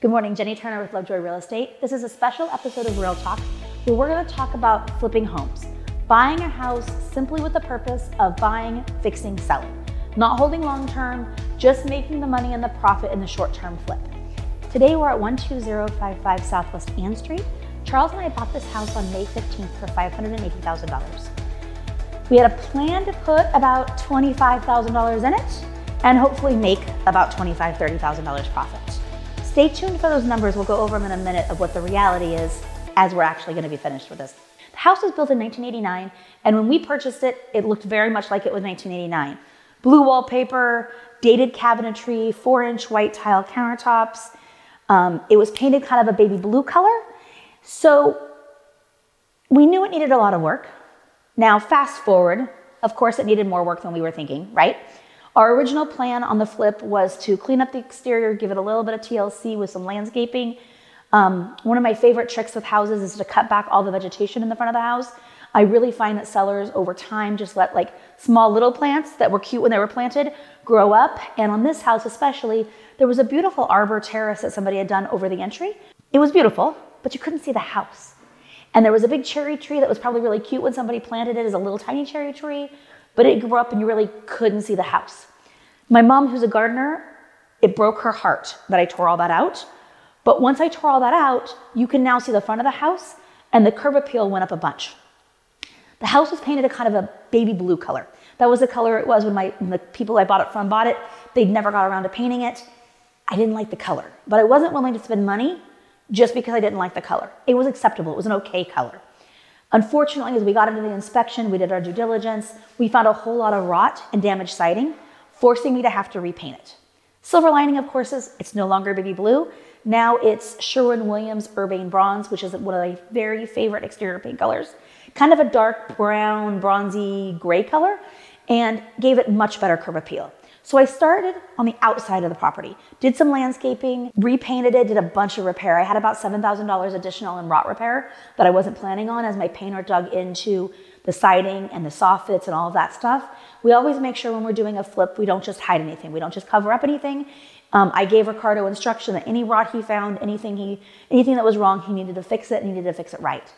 Good morning, Jenny Turner with Lovejoy Real Estate. This is a special episode of Real Talk where we're going to talk about flipping homes, buying a house simply with the purpose of buying, fixing, selling, not holding long term, just making the money and the profit in the short term flip. Today we're at 12055 Southwest Ann Street. Charles and I bought this house on May 15th for $580,000. We had a plan to put about $25,000 in it and hopefully make about $25,000, $30,000 profit. Stay tuned for those numbers. We'll go over them in a minute of what the reality is as we're actually going to be finished with this. The house was built in 1989, and when we purchased it, it looked very much like it was 1989. Blue wallpaper, dated cabinetry, four inch white tile countertops. Um, it was painted kind of a baby blue color. So we knew it needed a lot of work. Now, fast forward, of course, it needed more work than we were thinking, right? Our original plan on the flip was to clean up the exterior, give it a little bit of TLC with some landscaping. Um, one of my favorite tricks with houses is to cut back all the vegetation in the front of the house. I really find that sellers over time just let like small little plants that were cute when they were planted grow up. And on this house, especially, there was a beautiful arbor terrace that somebody had done over the entry. It was beautiful, but you couldn't see the house. And there was a big cherry tree that was probably really cute when somebody planted it as a little tiny cherry tree, but it grew up and you really couldn't see the house. My mom, who's a gardener, it broke her heart that I tore all that out. But once I tore all that out, you can now see the front of the house and the curb appeal went up a bunch. The house was painted a kind of a baby blue color. That was the color it was when, my, when the people I bought it from bought it. They'd never got around to painting it. I didn't like the color, but I wasn't willing to spend money just because I didn't like the color. It was acceptable, it was an okay color. Unfortunately, as we got into the inspection, we did our due diligence, we found a whole lot of rot and damaged siding, forcing me to have to repaint it. Silver lining, of course, is it's no longer baby blue. Now it's Sherwin Williams Urbane Bronze, which is one of my very favorite exterior paint colors. Kind of a dark brown, bronzy gray color, and gave it much better curb appeal. So I started on the outside of the property, did some landscaping, repainted it, did a bunch of repair. I had about $7,000 additional in rot repair that I wasn't planning on as my painter dug into the siding and the soffits and all of that stuff. We always make sure when we're doing a flip, we don't just hide anything. We don't just cover up anything. Um, I gave Ricardo instruction that any rot he found, anything he, anything that was wrong, he needed to fix it. Needed to fix it right.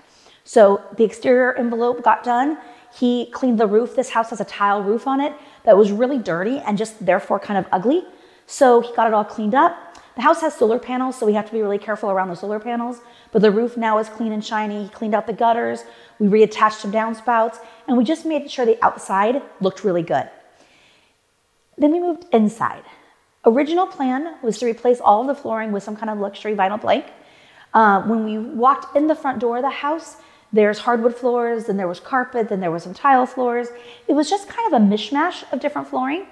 So the exterior envelope got done. He cleaned the roof. This house has a tile roof on it that was really dirty and just therefore kind of ugly. So he got it all cleaned up. The house has solar panels, so we have to be really careful around the solar panels. But the roof now is clean and shiny. He cleaned out the gutters. We reattached some downspouts, and we just made sure the outside looked really good. Then we moved inside. Original plan was to replace all of the flooring with some kind of luxury vinyl plank. Uh, when we walked in the front door of the house, there's hardwood floors, then there was carpet, then there was some tile floors. It was just kind of a mishmash of different flooring.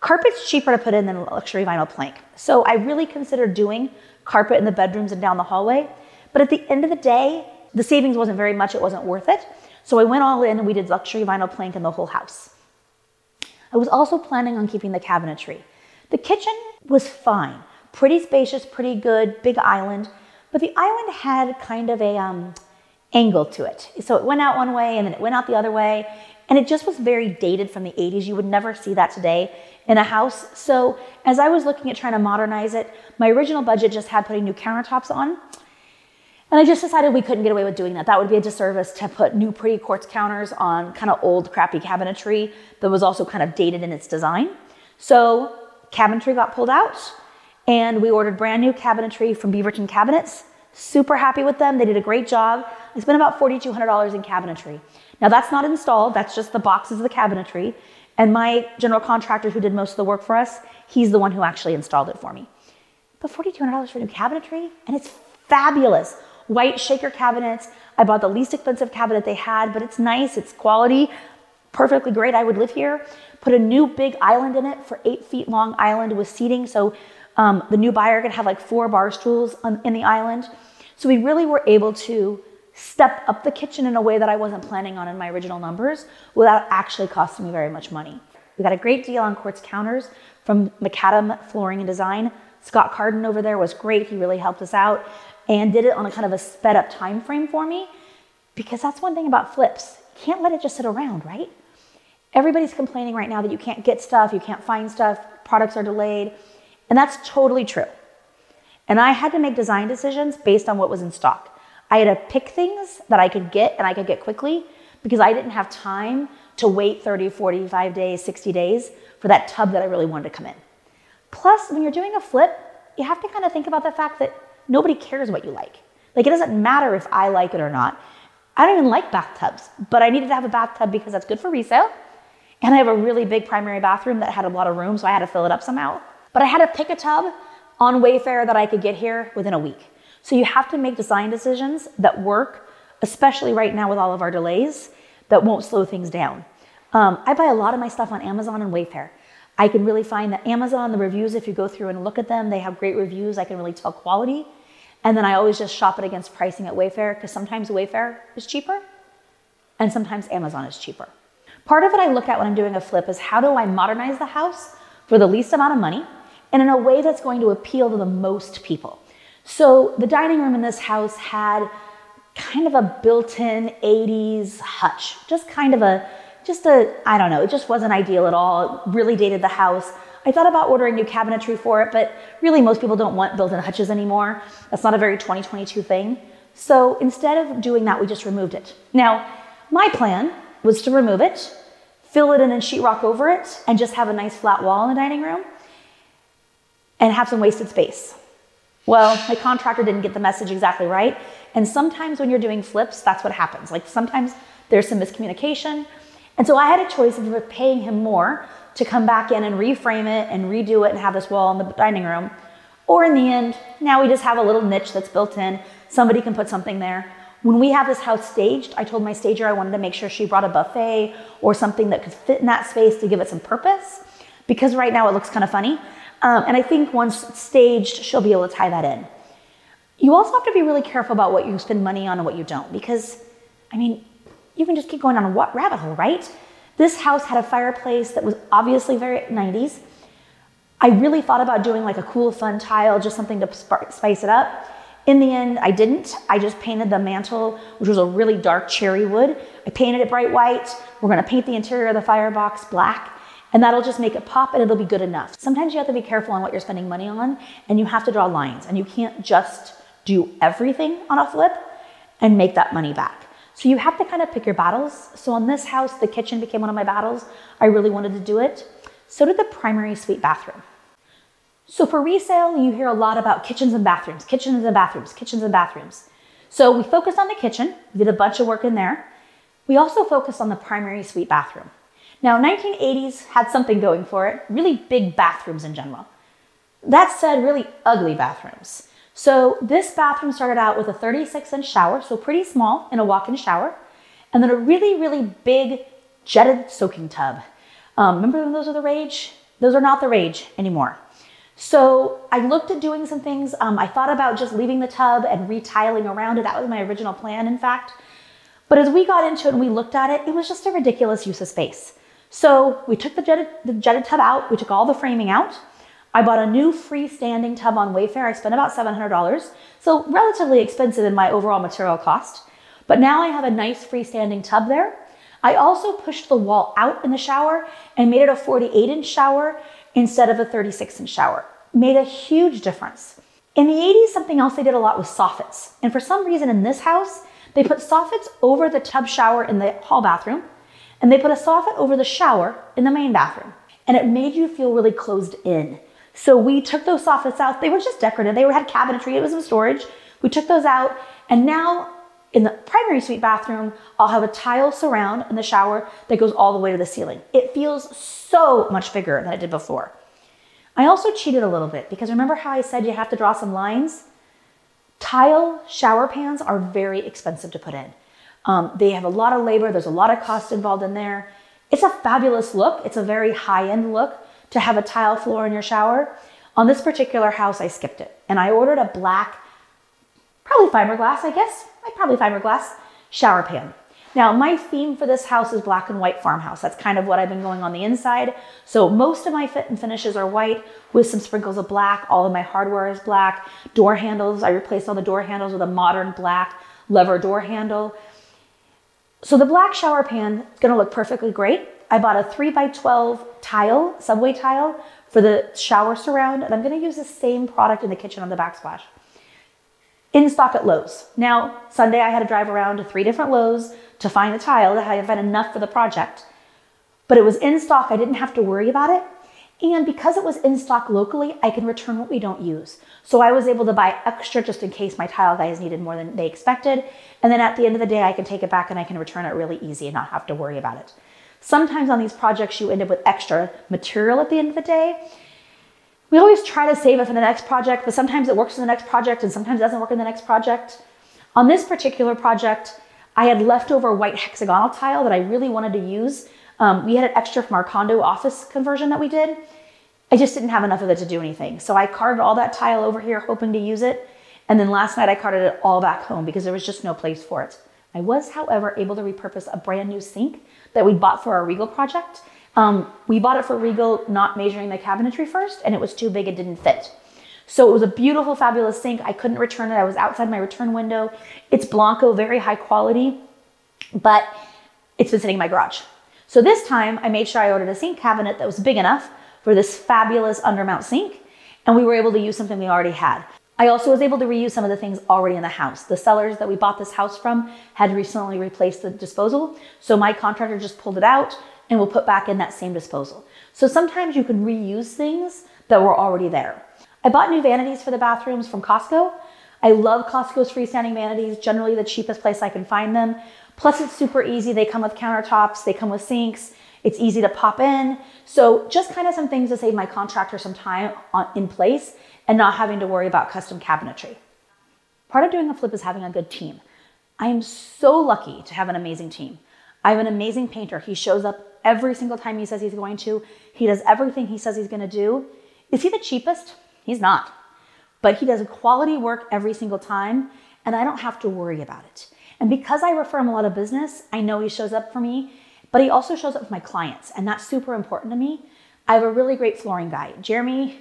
Carpet's cheaper to put in than a luxury vinyl plank. So I really considered doing carpet in the bedrooms and down the hallway. But at the end of the day, the savings wasn't very much, it wasn't worth it. So I went all in and we did luxury vinyl plank in the whole house. I was also planning on keeping the cabinetry. The kitchen was fine, pretty spacious, pretty good, big island, but the island had kind of a um, angle to it. So it went out one way and then it went out the other way. And it just was very dated from the 80s. You would never see that today in a house. So as I was looking at trying to modernize it, my original budget just had putting new countertops on. And I just decided we couldn't get away with doing that. That would be a disservice to put new pretty quartz counters on kind of old crappy cabinetry that was also kind of dated in its design. So cabinetry got pulled out and we ordered brand new cabinetry from Beaverton Cabinets. Super happy with them. They did a great job. I spent about $4,200 in cabinetry. Now that's not installed, that's just the boxes of the cabinetry. And my general contractor who did most of the work for us, he's the one who actually installed it for me. But $4,200 for new cabinetry, and it's fabulous. White shaker cabinets. I bought the least expensive cabinet they had, but it's nice, it's quality, perfectly great. I would live here. Put a new big island in it for eight feet long island with seating. So um, the new buyer could have like four bar stools on, in the island. So we really were able to step up the kitchen in a way that I wasn't planning on in my original numbers without actually costing me very much money. We got a great deal on quartz counters from Macadam Flooring and Design. Scott Carden over there was great. He really helped us out and did it on a kind of a sped up time frame for me because that's one thing about flips. You can't let it just sit around, right? Everybody's complaining right now that you can't get stuff, you can't find stuff, products are delayed, and that's totally true. And I had to make design decisions based on what was in stock. I had to pick things that I could get and I could get quickly because I didn't have time to wait 30, 45 days, 60 days for that tub that I really wanted to come in. Plus, when you're doing a flip, you have to kind of think about the fact that nobody cares what you like. Like, it doesn't matter if I like it or not. I don't even like bathtubs, but I needed to have a bathtub because that's good for resale. And I have a really big primary bathroom that had a lot of room, so I had to fill it up somehow. But I had to pick a tub on Wayfair that I could get here within a week. So you have to make design decisions that work, especially right now with all of our delays, that won't slow things down. Um, I buy a lot of my stuff on Amazon and Wayfair. I can really find that Amazon, the reviews, if you go through and look at them, they have great reviews. I can really tell quality. And then I always just shop it against pricing at Wayfair because sometimes Wayfair is cheaper and sometimes Amazon is cheaper. Part of what I look at when I'm doing a flip is how do I modernize the house for the least amount of money and in a way that's going to appeal to the most people. So the dining room in this house had kind of a built-in 80s hutch, just kind of a just a, I don't know, it just wasn't ideal at all. It really dated the house. I thought about ordering new cabinetry for it, but really most people don't want built-in hutches anymore. That's not a very 2022 thing. So instead of doing that, we just removed it. Now, my plan was to remove it, fill it in and sheetrock over it, and just have a nice flat wall in the dining room and have some wasted space. Well, my contractor didn't get the message exactly right. And sometimes when you're doing flips, that's what happens. Like sometimes there's some miscommunication and so I had a choice of paying him more to come back in and reframe it and redo it and have this wall in the dining room. Or in the end, now we just have a little niche that's built in. Somebody can put something there. When we have this house staged, I told my stager I wanted to make sure she brought a buffet or something that could fit in that space to give it some purpose because right now it looks kind of funny. Um, and I think once staged, she'll be able to tie that in. You also have to be really careful about what you spend money on and what you don't because, I mean, you can just keep going on a rabbit hole, right? This house had a fireplace that was obviously very 90s. I really thought about doing like a cool, fun tile, just something to spice it up. In the end, I didn't. I just painted the mantel, which was a really dark cherry wood. I painted it bright white. We're gonna paint the interior of the firebox black, and that'll just make it pop and it'll be good enough. Sometimes you have to be careful on what you're spending money on, and you have to draw lines, and you can't just do everything on a flip and make that money back. So you have to kind of pick your battles. So on this house, the kitchen became one of my battles. I really wanted to do it. So did the primary suite bathroom. So for resale, you hear a lot about kitchens and bathrooms, kitchens and bathrooms, kitchens and bathrooms. So we focused on the kitchen, we did a bunch of work in there. We also focused on the primary suite bathroom. Now, 1980s had something going for it, really big bathrooms in general. That said, really ugly bathrooms. So this bathroom started out with a 36 inch shower, so pretty small in a walk-in shower, and then a really, really big jetted soaking tub. Um, remember when those are the rage? Those are not the rage anymore. So I looked at doing some things. Um, I thought about just leaving the tub and retiling around it. That was my original plan, in fact. But as we got into it and we looked at it, it was just a ridiculous use of space. So we took the jetted, the jetted tub out, we took all the framing out, I bought a new freestanding tub on Wayfair. I spent about $700, so relatively expensive in my overall material cost. But now I have a nice freestanding tub there. I also pushed the wall out in the shower and made it a 48 inch shower instead of a 36 inch shower. Made a huge difference. In the 80s, something else they did a lot was soffits. And for some reason in this house, they put soffits over the tub shower in the hall bathroom, and they put a soffit over the shower in the main bathroom. And it made you feel really closed in. So we took those soffits out. They were just decorative. They had cabinetry. It was some storage. We took those out. And now in the primary suite bathroom, I'll have a tile surround in the shower that goes all the way to the ceiling. It feels so much bigger than it did before. I also cheated a little bit because remember how I said you have to draw some lines? Tile shower pans are very expensive to put in. Um, they have a lot of labor. There's a lot of cost involved in there. It's a fabulous look. It's a very high end look, to have a tile floor in your shower. On this particular house, I skipped it and I ordered a black, probably fiberglass, I guess, like probably fiberglass shower pan. Now, my theme for this house is black and white farmhouse. That's kind of what I've been going on the inside. So most of my fit and finishes are white with some sprinkles of black. All of my hardware is black. Door handles, I replaced all the door handles with a modern black lever door handle. So the black shower pan is gonna look perfectly great. I bought a 3 by 12 tile, subway tile, for the shower surround, and I'm gonna use the same product in the kitchen on the backsplash. In stock at Lowe's. Now, Sunday I had to drive around to three different Lowe's to find the tile that I had enough for the project. But it was in stock, I didn't have to worry about it. And because it was in stock locally, I can return what we don't use. So I was able to buy extra just in case my tile guys needed more than they expected. And then at the end of the day, I can take it back and I can return it really easy and not have to worry about it. Sometimes on these projects, you end up with extra material at the end of the day. We always try to save it for the next project, but sometimes it works in the next project and sometimes it doesn't work in the next project. On this particular project, I had leftover white hexagonal tile that I really wanted to use um, we had an extra from our condo office conversion that we did. I just didn't have enough of it to do anything. So I carted all that tile over here, hoping to use it. And then last night I carted it all back home because there was just no place for it. I was, however, able to repurpose a brand new sink that we bought for our Regal project. Um, we bought it for Regal, not measuring the cabinetry first, and it was too big, it didn't fit. So it was a beautiful, fabulous sink. I couldn't return it. I was outside my return window. It's Blanco, very high quality, but it's been sitting in my garage. So this time I made sure I ordered a sink cabinet that was big enough for this fabulous undermount sink, and we were able to use something we already had. I also was able to reuse some of the things already in the house. The sellers that we bought this house from had recently replaced the disposal, so my contractor just pulled it out and will put back in that same disposal. So sometimes you can reuse things that were already there. I bought new vanities for the bathrooms from Costco. I love Costco's freestanding vanities, generally the cheapest place I can find them. Plus, it's super easy. They come with countertops, they come with sinks. It's easy to pop in. So, just kind of some things to save my contractor some time on, in place and not having to worry about custom cabinetry. Part of doing a flip is having a good team. I am so lucky to have an amazing team. I have an amazing painter. He shows up every single time he says he's going to. He does everything he says he's going to do. Is he the cheapest? He's not. But he does quality work every single time, and I don't have to worry about it. And because I refer him a lot of business, I know he shows up for me, but he also shows up for my clients, and that's super important to me. I have a really great flooring guy. Jeremy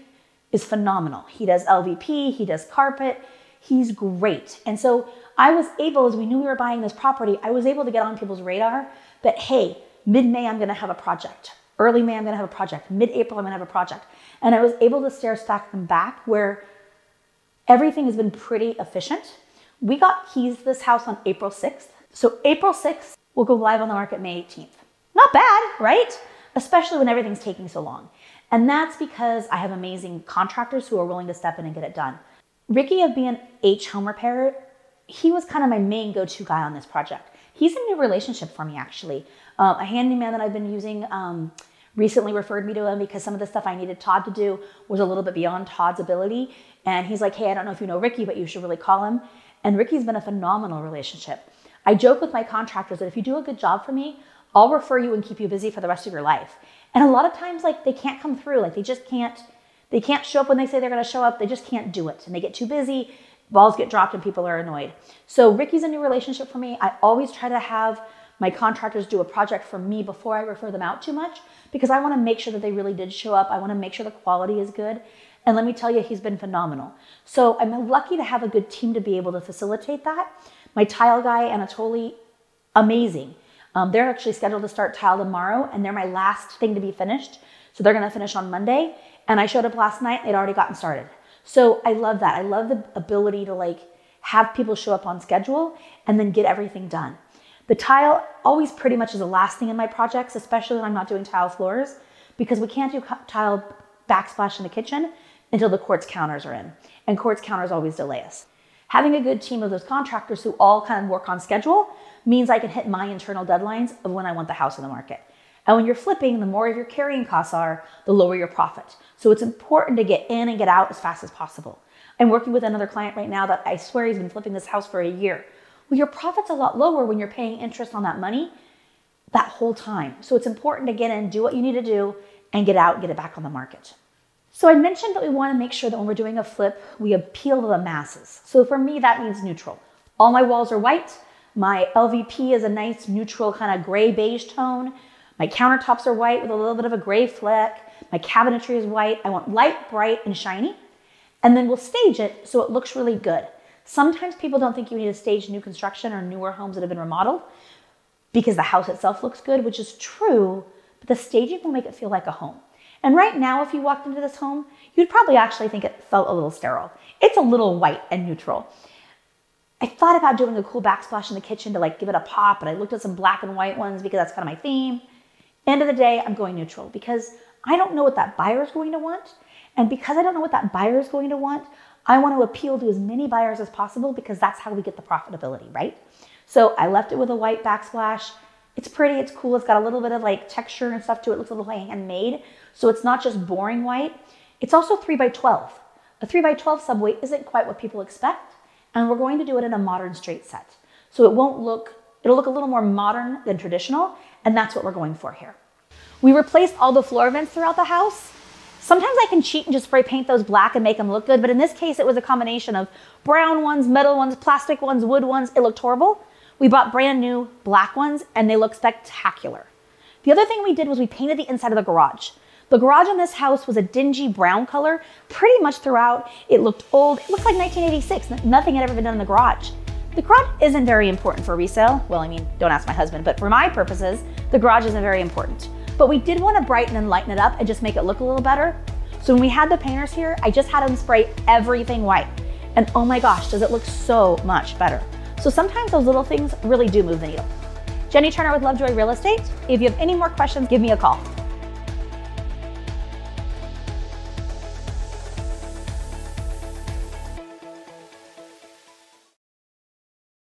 is phenomenal. He does LVP, he does carpet, he's great. And so I was able, as we knew we were buying this property, I was able to get on people's radar that, hey, mid May, I'm gonna have a project. Early May, I'm gonna have a project. Mid April, I'm gonna have a project. And I was able to stair stack them back where everything has been pretty efficient we got keys to this house on April 6th. So April 6th, we'll go live on the market May 18th. Not bad, right? Especially when everything's taking so long. And that's because I have amazing contractors who are willing to step in and get it done. Ricky of B&H Home Repair, he was kind of my main go-to guy on this project. He's a new relationship for me, actually. Uh, a handyman that I've been using um, recently referred me to him because some of the stuff I needed Todd to do was a little bit beyond Todd's ability. And he's like, hey, I don't know if you know Ricky, but you should really call him. And Ricky's been a phenomenal relationship. I joke with my contractors that if you do a good job for me, I'll refer you and keep you busy for the rest of your life. And a lot of times, like they can't come through, like they just can't, they can't show up when they say they're going to show up. They just can't do it, and they get too busy. Balls get dropped, and people are annoyed. So Ricky's a new relationship for me. I always try to have my contractors do a project for me before I refer them out too much because I want to make sure that they really did show up. I want to make sure the quality is good. And let me tell you, he's been phenomenal. So I'm lucky to have a good team to be able to facilitate that. My tile guy, Anatoly, amazing. Um, they're actually scheduled to start tile tomorrow, and they're my last thing to be finished. So they're to finish on Monday. And I showed up last night; they'd already gotten started. So I love that. I love the ability to like have people show up on schedule and then get everything done. The tile always pretty much is the last thing in my projects, especially when I'm not doing tile floors, because we can't do tile backsplash in the kitchen until the quartz counters are in. And quartz counters always delay us. Having a good team of those contractors who all kind of work on schedule means I can hit my internal deadlines of when I want the house in the market. And when you're flipping, the more of your carrying costs are, the lower your profit. So it's important to get in and get out as fast as possible. I'm working with another client right now that I swear he's been flipping this house for a year. Well, your profit's a lot lower when you're paying interest on that money that whole time. So it's important to get in, do what you need to do, and get out get it back on the market. So I mentioned that we want to make sure that when we're doing a flip, we appeal to the masses. So for me, that means neutral. All my walls are white. My LVP is a nice neutral kind of gray beige tone. My countertops are white with a little bit of a gray fleck. My cabinetry is white. I want light, bright, and shiny. And then we'll stage it so it looks really good. Sometimes people don't think you need to stage new construction or newer homes that have been remodeled because the house itself looks good, which is true, but the staging will make it feel like a home. And right now, if you walked into this home, you'd probably actually think it felt a little sterile. It's a little white and neutral. I thought about doing a cool backsplash in the kitchen to like give it a pop, but I looked at some black and white ones because that's kind of my theme. End of the day, I'm going neutral because I don't know what that buyer is going to want. And because I don't know what that buyer is going to want, I want to appeal to as many buyers as possible because that's how we get the profitability, right? So I left it with a white backsplash. It's pretty, it's cool, it's got a little bit of like texture and stuff to it, it looks a little handmade. So it's not just boring white, it's also 3 by 12 A 3 by 12 subway isn't quite what people expect, and we're going to do it in a modern straight set. So it won't look, it'll look a little more modern than traditional, and that's what we're going for here. We replaced all the floor vents throughout the house. Sometimes I can cheat and just spray paint those black and make them look good, but in this case, it was a combination of brown ones, metal ones, plastic ones, wood ones. It looked horrible. We bought brand new black ones and they look spectacular. The other thing we did was we painted the inside of the garage. The garage on this house was a dingy brown color pretty much throughout. It looked old. It looked like 1986. Nothing had ever been done in the garage. The garage isn't very important for resale. Well, I mean, don't ask my husband, but for my purposes, the garage isn't very important. But we did want to brighten and lighten it up and just make it look a little better. So when we had the painters here, I just had them spray everything white. And oh my gosh, does it look so much better. So sometimes those little things really do move the needle. Jenny Turner with Lovejoy Real Estate. If you have any more questions, give me a call.